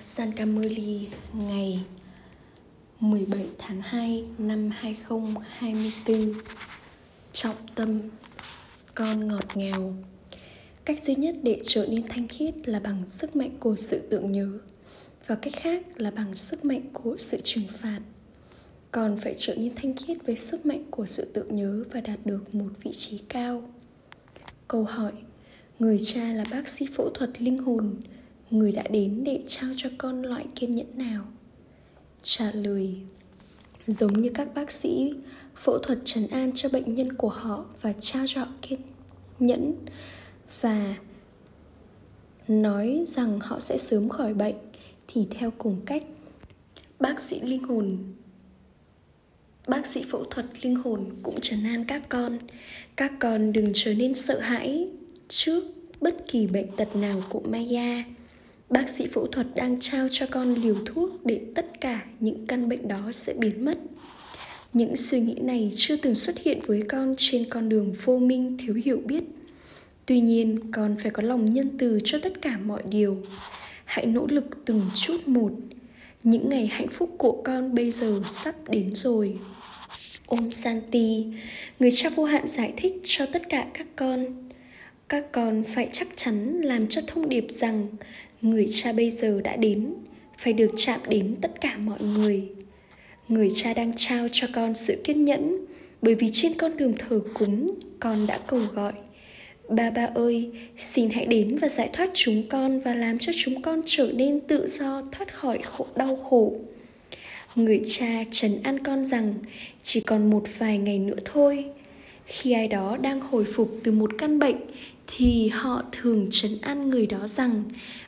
Sankameli ngày 17 tháng 2 năm 2024 Trọng tâm, Con ngọt ngào. Cách duy nhất để trở nên thanh khiết là bằng sức mạnh của sự tưởng nhớ Và cách khác là bằng sức mạnh của sự trừng phạt. Còn phải trở nên thanh khiết với sức mạnh của sự tưởng nhớ và đạt được một vị trí cao. Câu hỏi, Người cha là bác sĩ phẫu thuật linh hồn người đã đến để trao cho con loại kiên nhẫn nào? Trả lời, giống như các bác sĩ, phẫu thuật trấn an cho bệnh nhân của họ và trao cho họ kiên nhẫn và nói rằng họ sẽ sớm khỏi bệnh thì theo cùng cách. Bác sĩ linh hồn, bác sĩ phẫu thuật linh hồn cũng trấn an các con. Các con đừng trở nên sợ hãi trước bất kỳ bệnh tật nào của maya bác sĩ phẫu thuật đang trao cho con liều thuốc để tất cả những căn bệnh đó sẽ biến mất. Những suy nghĩ này chưa từng xuất hiện với con trên con đường vô minh thiếu hiểu biết. Tuy nhiên, con phải có lòng nhân từ cho tất cả mọi điều. Hãy nỗ lực từng chút một. Những ngày hạnh phúc của con bây giờ sắp đến rồi. Ôm santi người cha vô hạn giải thích cho tất cả các con. Các con phải chắc chắn làm cho thông điệp rằng người cha bây giờ đã đến, phải được chạm đến tất cả mọi người. Người cha đang trao cho con sự kiên nhẫn, bởi vì trên con đường thờ cúng, con đã cầu gọi. Ba ba ơi, xin hãy đến và giải thoát chúng con và làm cho chúng con trở nên tự do, thoát khỏi khổ, đau khổ. Người cha trấn an con rằng, chỉ còn một vài ngày nữa thôi. Khi ai đó đang hồi phục từ một căn bệnh thì họ thường trấn an người đó rằng,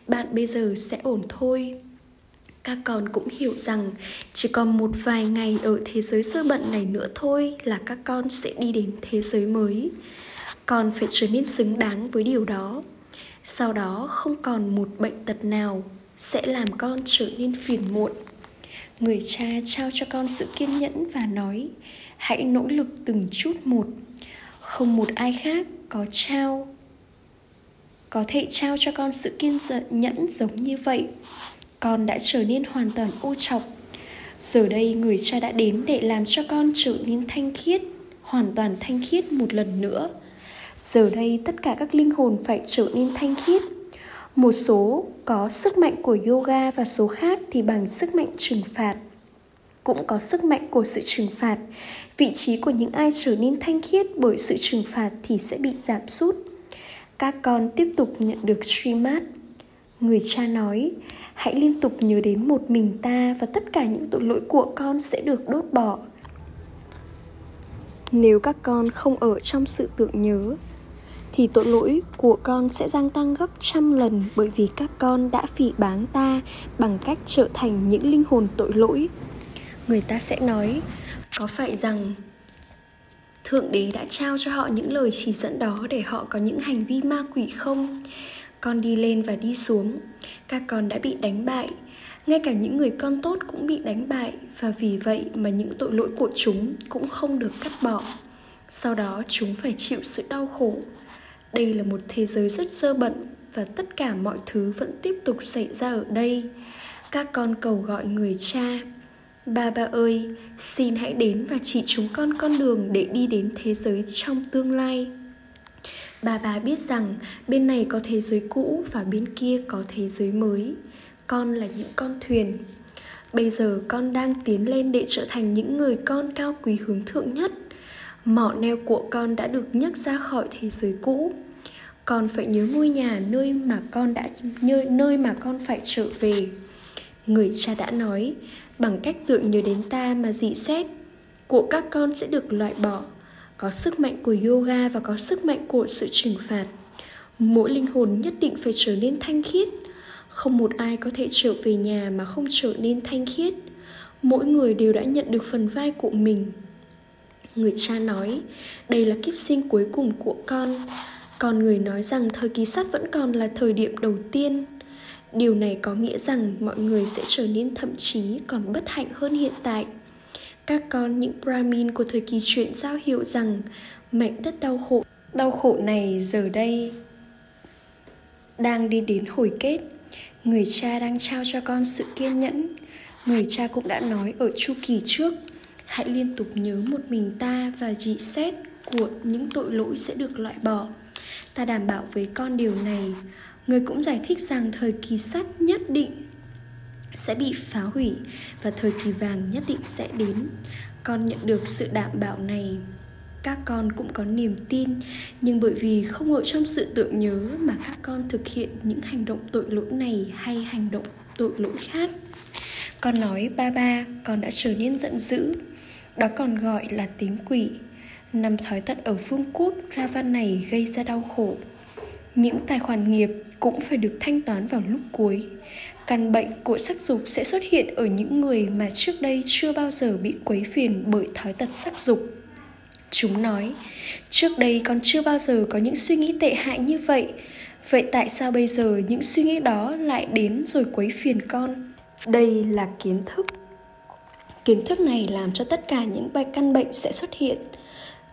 bạn bây giờ sẽ ổn thôi. Các con cũng hiểu rằng, chỉ còn một vài ngày ở thế giới sơ bận này nữa thôi là các con sẽ đi đến thế giới mới. Con phải trở nên xứng đáng với điều đó. Sau đó, không còn một bệnh tật nào sẽ làm con trở nên phiền muộn. Người cha trao cho con sự kiên nhẫn và nói, hãy nỗ lực từng chút một. Không một ai khác có trao có thể trao cho con sự kiên nhẫn giống như vậy. Con đã trở nên hoàn toàn ô trọc. Giờ đây người cha đã đến để làm cho con trở nên thanh khiết, hoàn toàn thanh khiết một lần nữa. Giờ đây tất cả các linh hồn phải trở nên thanh khiết. Một số có sức mạnh của yoga và số khác thì bằng sức mạnh trừng phạt. Cũng có sức mạnh của sự trừng phạt. Vị trí của những ai trở nên thanh khiết bởi sự trừng phạt thì sẽ bị giảm sút các con tiếp tục nhận được Srimad. người cha nói, hãy liên tục nhớ đến một mình ta và tất cả những tội lỗi của con sẽ được đốt bỏ nếu các con không ở trong sự tưởng nhớ, thì tội lỗi của con sẽ gia tăng gấp trăm lần bởi vì các con đã phỉ báng ta bằng cách trở thành những linh hồn tội lỗi người ta sẽ nói, có phải rằng thượng đế đã trao cho họ những lời chỉ dẫn đó để họ có những hành vi ma quỷ không? Con đi lên và đi xuống. Các con đã bị đánh bại. Ngay cả những người con tốt cũng bị đánh bại, và vì vậy mà những tội lỗi của chúng cũng không được cắt bỏ. Sau đó, chúng phải chịu sự đau khổ. Đây là một thế giới rất sơ bận và tất cả mọi thứ vẫn tiếp tục xảy ra ở đây. Các con cầu gọi người cha. Ba ba ơi, xin hãy đến và chỉ chúng con con đường để đi đến thế giới trong tương lai. Bà bà biết rằng bên này có thế giới cũ và bên kia có thế giới mới. Con là những con thuyền. Bây giờ con đang tiến lên để trở thành những người con cao quý hướng thượng nhất. Mỏ neo của con đã được nhấc ra khỏi thế giới cũ. Con phải nhớ ngôi nhà nơi mà con đã nơi mà con phải trở về. Người cha đã nói, bằng cách tưởng nhớ đến ta mà dị xét. Của các con sẽ được loại bỏ. Có sức mạnh của yoga và có sức mạnh của sự trừng phạt. Mỗi linh hồn nhất định phải trở nên thanh khiết. Không một ai có thể trở về nhà mà không trở nên thanh khiết. Mỗi người đều đã nhận được phần vai của mình. Người cha nói, đây là kiếp sinh cuối cùng của con. Con người nói rằng thời kỳ sắt vẫn còn là thời điểm đầu tiên điều này có nghĩa rằng mọi người sẽ trở nên thậm chí còn bất hạnh hơn hiện tại. Các con, những brahmin của thời kỳ chuyện giao hiệu rằng mảnh đất đau khổ đau khổ này giờ đây đang đi đến hồi kết. Người cha đang trao cho con sự kiên nhẫn. Người cha cũng đã nói ở chu kỳ trước, hãy liên tục nhớ một mình ta và dị xét của những tội lỗi sẽ được loại bỏ. Ta đảm bảo với con điều này người cũng giải thích rằng thời kỳ sắt nhất định sẽ bị phá hủy và thời kỳ vàng nhất định sẽ đến. Con nhận được sự đảm bảo này, các con cũng có niềm tin. Nhưng bởi vì không ở trong sự tưởng nhớ mà các con thực hiện những hành động tội lỗi này hay hành động tội lỗi khác. Con nói, ba ba, con đã trở nên giận dữ. Đó còn gọi là tính quỷ. Năm thói tật ở vương quốc ra văn này gây ra đau khổ những tài khoản nghiệp cũng phải được thanh toán vào lúc cuối. Căn bệnh của sắc dục sẽ xuất hiện ở những người mà trước đây chưa bao giờ bị quấy phiền bởi thói tật sắc dục. Chúng nói, trước đây con chưa bao giờ có những suy nghĩ tệ hại như vậy. Vậy tại sao bây giờ những suy nghĩ đó lại đến rồi quấy phiền con? Đây là kiến thức. Kiến thức này làm cho tất cả những bệnh căn bệnh sẽ xuất hiện.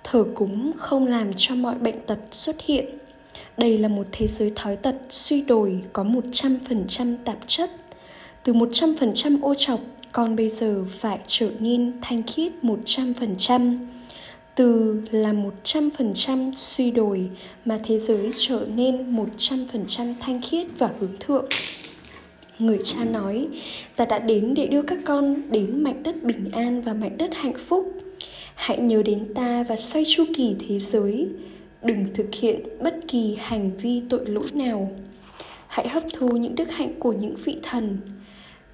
Thờ cúng không làm cho mọi bệnh tật xuất hiện đây là một thế giới thói tật suy đồi có 100% tạp chất. Từ 100% ô trọc, con bây giờ phải trở nên thanh khiết 100%. Từ là 100% suy đồi mà thế giới trở nên 100% thanh khiết và hướng thượng. Người cha nói, ta đã đến để đưa các con đến mảnh đất bình an và mảnh đất hạnh phúc. Hãy nhớ đến ta và xoay chu kỳ thế giới, đừng thực hiện bất kỳ hành vi tội lỗi nào. Hãy hấp thu những đức hạnh của những vị thần.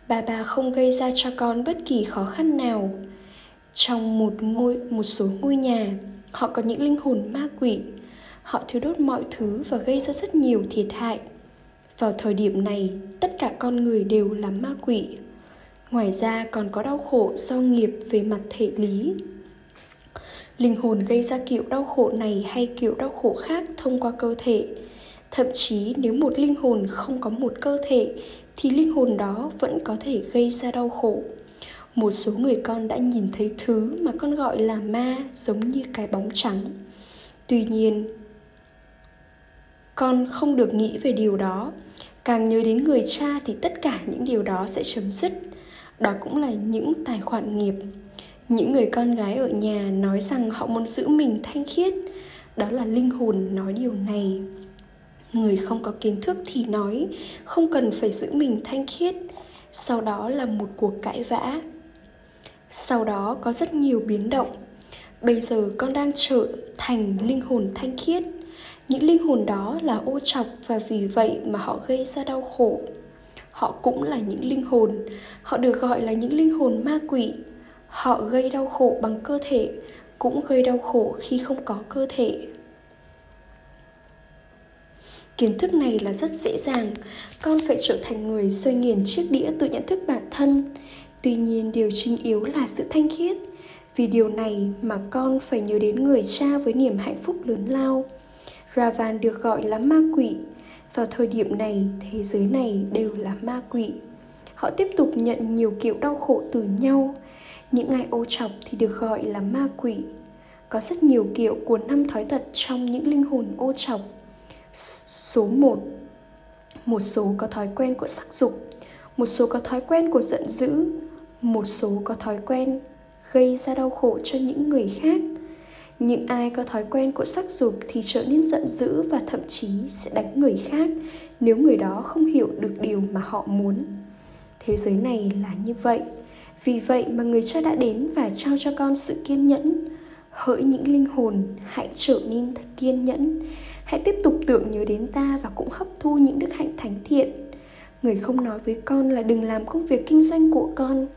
Bà bà không gây ra cho con bất kỳ khó khăn nào. Trong một ngôi, một số ngôi nhà, họ có những linh hồn ma quỷ. Họ thiêu đốt mọi thứ và gây ra rất nhiều thiệt hại. Vào thời điểm này, tất cả con người đều là ma quỷ. Ngoài ra còn có đau khổ do nghiệp về mặt thể lý linh hồn gây ra kiểu đau khổ này hay kiểu đau khổ khác thông qua cơ thể. Thậm chí nếu một linh hồn không có một cơ thể, thì linh hồn đó vẫn có thể gây ra đau khổ. Một số người con đã nhìn thấy thứ mà con gọi là ma giống như cái bóng trắng. Tuy nhiên, con không được nghĩ về điều đó. Càng nhớ đến người cha thì tất cả những điều đó sẽ chấm dứt. Đó cũng là những tài khoản nghiệp những người con gái ở nhà nói rằng họ muốn giữ mình thanh khiết. Đó là linh hồn nói điều này. Người không có kiến thức thì nói, không cần phải giữ mình thanh khiết. Sau đó là một cuộc cãi vã. Sau đó có rất nhiều biến động. Bây giờ con đang trở thành linh hồn thanh khiết. Những linh hồn đó là ô trọc và vì vậy mà họ gây ra đau khổ. Họ cũng là những linh hồn. Họ được gọi là những linh hồn ma quỷ họ gây đau khổ bằng cơ thể, cũng gây đau khổ khi không có cơ thể. Kiến thức này là rất dễ dàng. Con phải trở thành người xoay nghiền chiếc đĩa tự nhận thức bản thân. Tuy nhiên, điều chính yếu là sự thanh khiết. Vì điều này mà con phải nhớ đến người cha với niềm hạnh phúc lớn lao. Ravan được gọi là ma quỷ. Vào thời điểm này, thế giới này đều là ma quỷ. Họ tiếp tục nhận nhiều kiểu đau khổ từ nhau những ai ô trọc thì được gọi là ma quỷ. Có rất nhiều kiểu của năm thói tật trong những linh hồn ô chọc. Số 1 một số có thói quen của sắc dục, một số có thói quen của giận dữ, một số có thói quen gây ra đau khổ cho những người khác. Những ai có thói quen của sắc dục thì trở nên giận dữ và thậm chí sẽ đánh người khác nếu người đó không hiểu được điều mà họ muốn. Thế giới này là như vậy vì vậy mà người cha đã đến và trao cho con sự kiên nhẫn. Hỡi những linh hồn, hãy trở nên kiên nhẫn. Hãy tiếp tục tưởng nhớ đến ta và cũng hấp thu những đức hạnh thánh thiện. Người không nói với con là đừng làm công việc kinh doanh của con.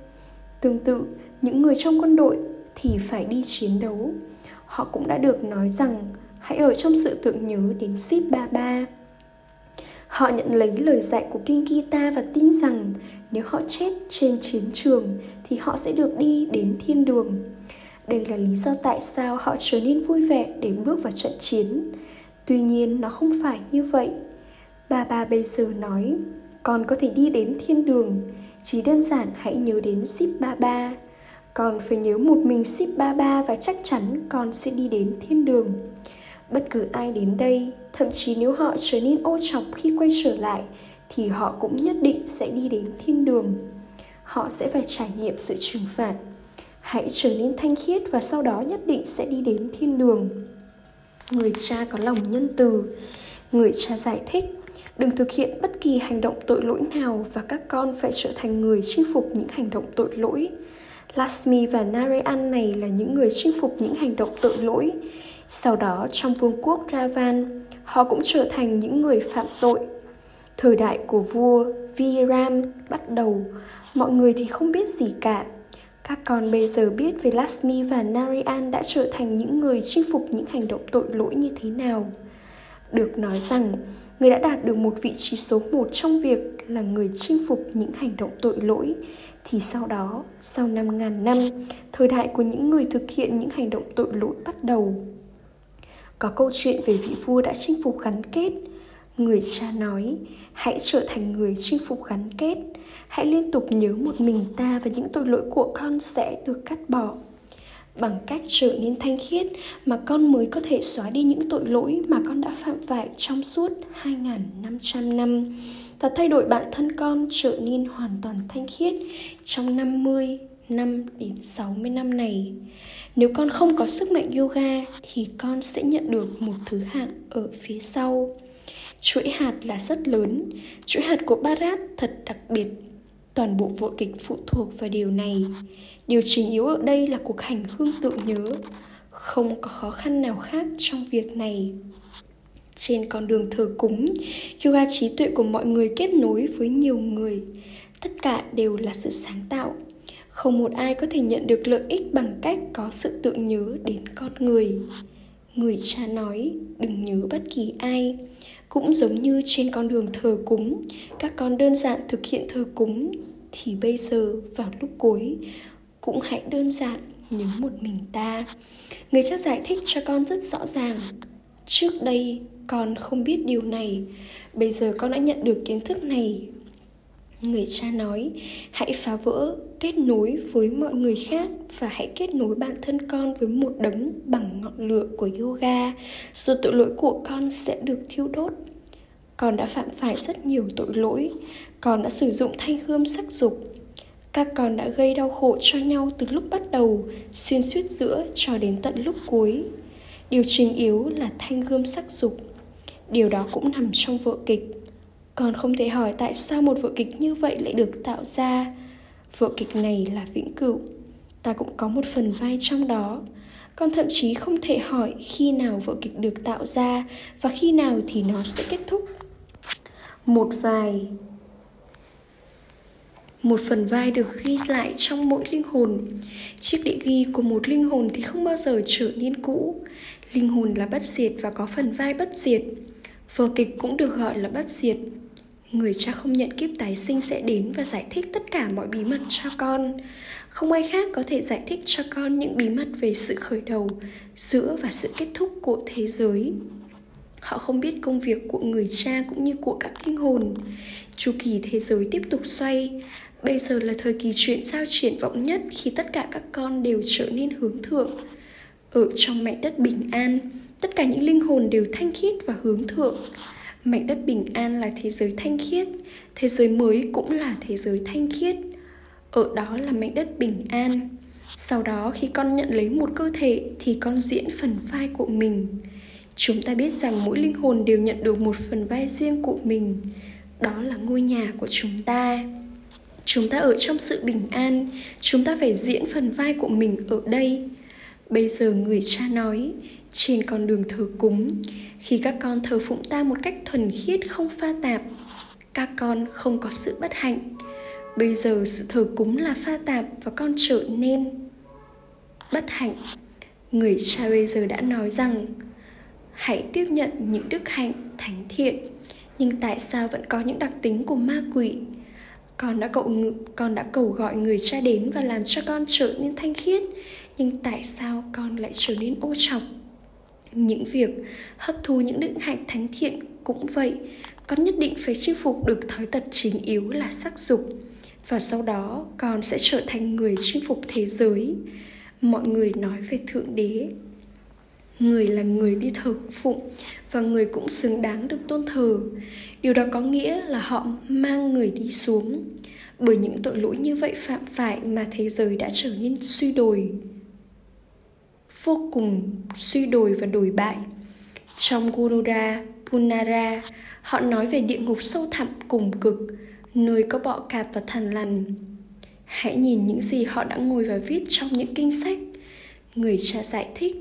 Tương tự, những người trong quân đội thì phải đi chiến đấu. Họ cũng đã được nói rằng, hãy ở trong sự tưởng nhớ đến ship ba ba. Họ nhận lấy lời dạy của kinh Kita và tin rằng nếu họ chết trên chiến trường, thì họ sẽ được đi đến thiên đường. Đây là lý do tại sao họ trở nên vui vẻ để bước vào trận chiến. Tuy nhiên, nó không phải như vậy. Bà bà bây giờ nói, con có thể đi đến thiên đường, chỉ đơn giản hãy nhớ đến ship ba ba. Con phải nhớ một mình ship ba ba và chắc chắn con sẽ đi đến thiên đường. Bất cứ ai đến đây, thậm chí nếu họ trở nên ô chọc khi quay trở lại thì họ cũng nhất định sẽ đi đến thiên đường. Họ sẽ phải trải nghiệm sự trừng phạt. Hãy trở nên thanh khiết và sau đó nhất định sẽ đi đến thiên đường. Người cha có lòng nhân từ. Người cha giải thích đừng thực hiện bất kỳ hành động tội lỗi nào và các con phải trở thành người chinh phục những hành động tội lỗi. Lasmi và Narayan này là những người chinh phục những hành động tội lỗi. Sau đó trong vương quốc Ravan, họ cũng trở thành những người phạm tội. Thời đại của vua Viram bắt đầu, mọi người thì không biết gì cả. Các con bây giờ biết về Lasmi và Narayan đã trở thành những người chinh phục những hành động tội lỗi như thế nào. Được nói rằng, người đã đạt được một vị trí số một trong việc là người chinh phục những hành động tội lỗi thì sau đó, sau 5.000 năm, thời đại của những người thực hiện những hành động tội lỗi bắt đầu. Có câu chuyện về vị vua đã chinh phục gắn kết. Người cha nói, hãy trở thành người chinh phục gắn kết. Hãy liên tục nhớ một mình ta và những tội lỗi của con sẽ được cắt bỏ. Bằng cách trở nên thanh khiết mà con mới có thể xóa đi những tội lỗi mà con đã phạm phải trong suốt 2.500 năm và thay đổi bản thân con trở nên hoàn toàn thanh khiết trong 50 năm đến 60 năm này. Nếu con không có sức mạnh yoga thì con sẽ nhận được một thứ hạng ở phía sau. Chuỗi hạt là rất lớn, chuỗi hạt của barat thật đặc biệt. Toàn bộ vở kịch phụ thuộc vào điều này. Điều chính yếu ở đây là cuộc hành hương tự nhớ. Không có khó khăn nào khác trong việc này trên con đường thờ cúng yoga trí tuệ của mọi người kết nối với nhiều người tất cả đều là sự sáng tạo không một ai có thể nhận được lợi ích bằng cách có sự tự nhớ đến con người người cha nói đừng nhớ bất kỳ ai cũng giống như trên con đường thờ cúng, các con đơn giản thực hiện thờ cúng, thì bây giờ, vào lúc cuối, cũng hãy đơn giản nhớ một mình ta. Người cha giải thích cho con rất rõ ràng, trước đây con không biết điều này, bây giờ con đã nhận được kiến thức này người cha nói, hãy phá vỡ kết nối với mọi người khác và hãy kết nối bản thân con với một đấng bằng ngọn lửa của yoga rồi tội lỗi của con sẽ được thiêu đốt. Con đã phạm phải rất nhiều tội lỗi. Con đã sử dụng thanh hương sắc dục. Các con đã gây đau khổ cho nhau từ lúc bắt đầu, xuyên suốt giữa cho đến tận lúc cuối. Điều chính yếu là thanh gươm sắc dục. Điều đó cũng nằm trong vở kịch còn không thể hỏi tại sao một vở kịch như vậy lại được tạo ra. Vở kịch này là vĩnh cửu. Ta cũng có một phần vai trong đó. Con thậm chí không thể hỏi khi nào vở kịch được tạo ra và khi nào thì nó sẽ kết thúc. Một vài, một phần vai được ghi lại trong mỗi linh hồn. Chiếc đĩa ghi của một linh hồn thì không bao giờ trở nên cũ. Linh hồn là bất diệt và có phần vai bất diệt. Vở kịch cũng được gọi là bất diệt người cha không nhận kiếp tái sinh sẽ đến và giải thích tất cả mọi bí mật cho con. Không ai khác có thể giải thích cho con những bí mật về sự khởi đầu, giữa và sự kết thúc của thế giới. Họ không biết công việc của người cha cũng như của các linh hồn. Chu kỳ thế giới tiếp tục xoay. Bây giờ là thời kỳ chuyện giao triển vọng nhất khi tất cả các con đều trở nên hướng thượng. Ở trong mảnh đất bình an, tất cả những linh hồn đều thanh khiết và hướng thượng mảnh đất bình an là thế giới thanh khiết, thế giới mới cũng là thế giới thanh khiết. Ở đó là mảnh đất bình an. Sau đó khi con nhận lấy một cơ thể thì con diễn phần vai của mình. Chúng ta biết rằng mỗi linh hồn đều nhận được một phần vai riêng của mình. Đó là ngôi nhà của chúng ta. Chúng ta ở trong sự bình an. Chúng ta phải diễn phần vai của mình ở đây. Bây giờ người cha nói, trên con đường thờ cúng khi các con thờ phụng ta một cách thuần khiết không pha tạp, các con không có sự bất hạnh. Bây giờ sự thờ cúng là pha tạp và con trở nên bất hạnh. Người cha bây giờ đã nói rằng, hãy tiếp nhận những đức hạnh thánh thiện, nhưng tại sao vẫn có những đặc tính của ma quỷ? Con đã cậu ngự, con đã cầu gọi người cha đến và làm cho con trở nên thanh khiết, nhưng tại sao con lại trở nên ô trọc những việc, hấp thu những đức hạnh thánh thiện cũng vậy. Con nhất định phải chinh phục được thói tật chính yếu là sắc dục, và sau đó con sẽ trở thành người chinh phục thế giới. Mọi người nói về thượng đế. Người là người đi thờ phụng, và người cũng xứng đáng được tôn thờ. Điều đó có nghĩa là họ mang người đi xuống. Bởi những tội lỗi như vậy phạm phải mà thế giới đã trở nên suy đồi vô cùng suy đồi và đổi bại trong Gurura, Punara, họ nói về địa ngục sâu thẳm cùng cực, nơi có bọ cạp và thằn lằn. Hãy nhìn những gì họ đã ngồi và viết trong những kinh sách. Người cha giải thích,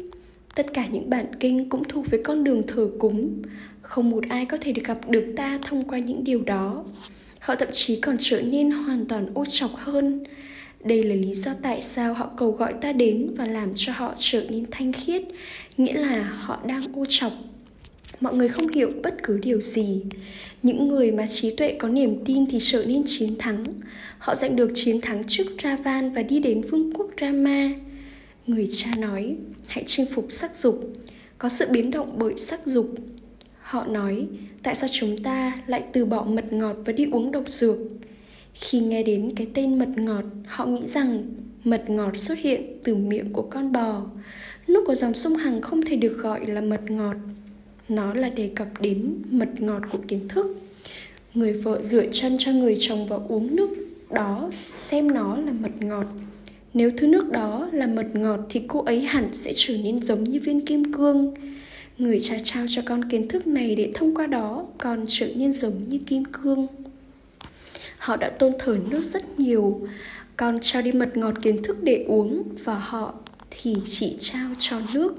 tất cả những bản kinh cũng thuộc về con đường thờ cúng. Không một ai có thể được gặp được ta thông qua những điều đó. Họ thậm chí còn trở nên hoàn toàn ô trọc hơn. Đây là lý do tại sao họ cầu gọi ta đến và làm cho họ trở nên thanh khiết, nghĩa là họ đang ô trọc mọi người không hiểu bất cứ điều gì. Những người mà trí tuệ có niềm tin thì trở nên chiến thắng. Họ giành được chiến thắng trước ravan và đi đến vương quốc rama. Người cha nói hãy chinh phục sắc dục. Có sự biến động bởi sắc dục. Họ nói tại sao chúng ta lại từ bỏ mật ngọt và đi uống độc dược? Khi nghe đến cái tên mật ngọt, họ nghĩ rằng mật ngọt xuất hiện từ miệng của con bò. Nước của dòng sông hằng không thể được gọi là mật ngọt, nó là đề cập đến mật ngọt của kiến thức. Người vợ rửa chân cho người chồng và uống nước đó xem nó là mật ngọt. Nếu thứ nước đó là mật ngọt thì cô ấy hẳn sẽ trở nên giống như viên kim cương. Người cha trao cho con kiến thức này để thông qua đó con trở nên giống như kim cương họ đã tôn thờ nước rất nhiều con trao đi mật ngọt kiến thức để uống và họ thì chỉ trao cho nước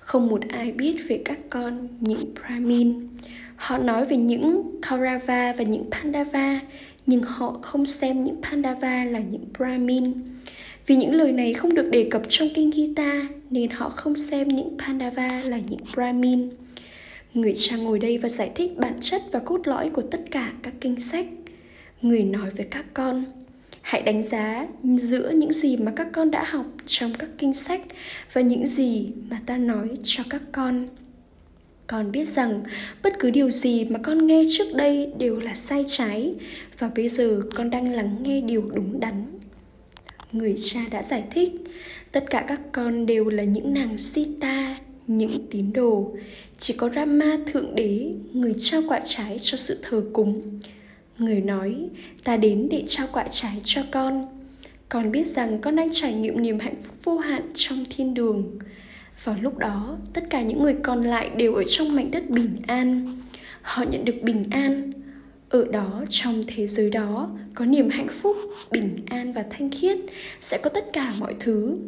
không một ai biết về các con những Brahmin. Họ nói về những Kaurava và những Pandava, nhưng họ không xem những Pandava là những Brahmin. Vì những lời này không được đề cập trong kinh Gita nên họ không xem những Pandava là những Brahmin. Người cha ngồi đây và giải thích bản chất và cốt lõi của tất cả các kinh sách. Người nói với các con, hãy đánh giá giữa những gì mà các con đã học trong các kinh sách và những gì mà ta nói cho các con. Con biết rằng bất cứ điều gì mà con nghe trước đây đều là sai trái và bây giờ con đang lắng nghe điều đúng đắn. Người cha đã giải thích tất cả các con đều là những nàng sita những tín đồ. Chỉ có rama thượng đế người trao quả trái cho sự thờ cúng người nói, ta đến để trao quả trái cho con. Con biết rằng con đang trải nghiệm niềm hạnh phúc vô hạn trong thiên đường. Vào lúc đó, tất cả những người còn lại đều ở trong mảnh đất bình an. Họ nhận được bình an. Ở đó, trong thế giới đó, có niềm hạnh phúc, bình an và thanh khiết, sẽ có tất cả mọi thứ.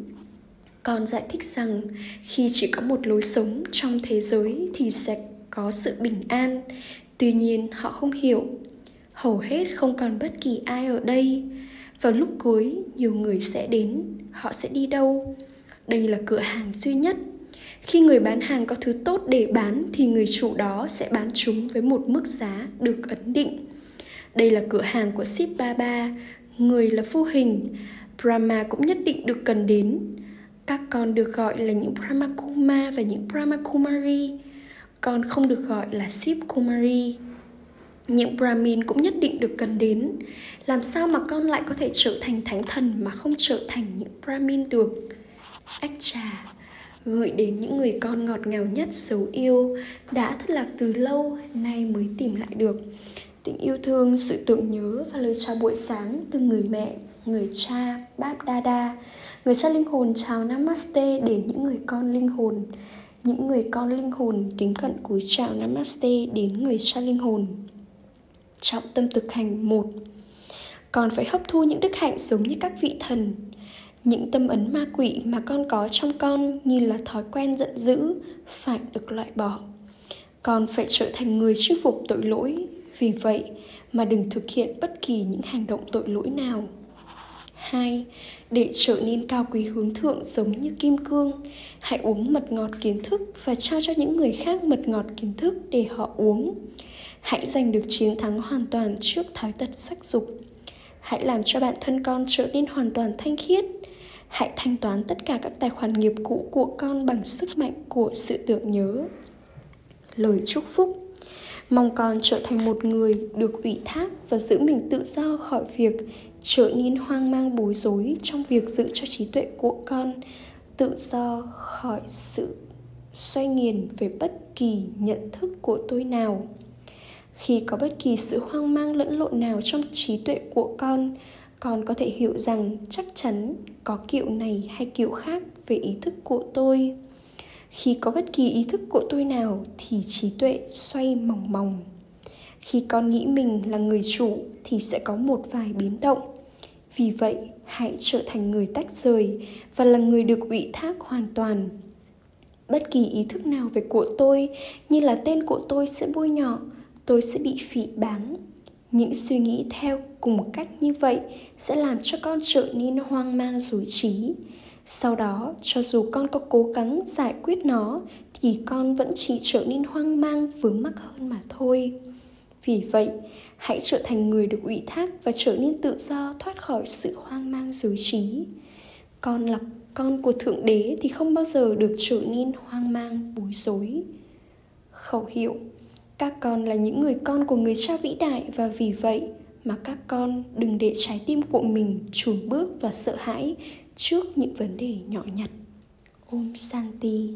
Con giải thích rằng, khi chỉ có một lối sống trong thế giới thì sẽ có sự bình an. Tuy nhiên, họ không hiểu hầu hết không còn bất kỳ ai ở đây. Vào lúc cuối, nhiều người sẽ đến, họ sẽ đi đâu? Đây là cửa hàng duy nhất. Khi người bán hàng có thứ tốt để bán thì người chủ đó sẽ bán chúng với một mức giá được ấn định. Đây là cửa hàng của ship baba người là vô hình. Brahma cũng nhất định được cần đến. Các con được gọi là những brahmakuma và những brahmakumari con không được gọi là ship kumari những brahmin cũng nhất định được cần đến. Làm sao mà con lại có thể trở thành thánh thần mà không trở thành những brahmin được? Ách trà gửi đến những người con ngọt ngào nhất dấu yêu, đã thất lạc từ lâu, nay mới tìm lại được. Tình yêu thương, sự tưởng nhớ và lời chào buổi sáng từ người mẹ, người cha, báp đa, người cha linh hồn chào namaste đến những người con linh hồn. Những người con linh hồn kính cận cúi chào namaste đến người cha linh hồn trọng tâm thực hành một. Còn phải hấp thu những đức hạnh giống như các vị thần, những tâm ấn ma quỷ mà con có trong con như là thói quen giận dữ, phải được loại bỏ. Con phải trở thành người chinh phục tội lỗi, vì vậy mà đừng thực hiện bất kỳ những hành động tội lỗi nào hai. Để trở nên cao quý hướng thượng giống như kim cương, hãy uống mật ngọt kiến thức và trao cho những người khác mật ngọt kiến thức để họ uống. Hãy giành được chiến thắng hoàn toàn trước thói tật sắc dục. Hãy làm cho bản thân con trở nên hoàn toàn thanh khiết. Hãy thanh toán tất cả các tài khoản nghiệp cũ của con bằng sức mạnh của sự tưởng nhớ. Lời chúc phúc. Mong con trở thành một người được ủy thác và giữ mình tự do khỏi việc trở nên hoang mang bối rối trong việc giữ cho trí tuệ của con, tự do khỏi sự xoay nghiền về bất kỳ nhận thức của tôi nào. Khi có bất kỳ sự hoang mang lẫn lộn nào trong trí tuệ của con con có thể hiểu rằng chắc chắn có kiểu này hay kiểu khác về ý thức của tôi. Khi có bất kỳ ý thức của tôi nào thì trí tuệ xoay mỏng mỏng khi con nghĩ mình là người chủ thì sẽ có một vài biến động vì vậy, hãy trở thành người tách rời và là người được ủy thác hoàn toàn. Bất kỳ ý thức nào về của tôi, như là tên của tôi sẽ bôi nhọ, tôi sẽ bị phỉ báng. Những suy nghĩ theo cùng một cách như vậy sẽ làm cho con trở nên hoang mang rối trí. Sau đó, cho dù con có cố gắng giải quyết nó, thì con vẫn chỉ trở nên hoang mang vướng mắc hơn mà thôi. Vì vậy hãy trở thành người được ủy thác và trở nên tự do, thoát khỏi sự hoang mang, dối trí. Con là con của thượng đế thì không bao giờ được trở nên hoang mang, bối rối. Khẩu hiệu, các con là những người con của người cha vĩ đại và vì vậy mà các con đừng để trái tim của mình chùn bước và sợ hãi trước những vấn đề nhỏ nhặt. Ôm santi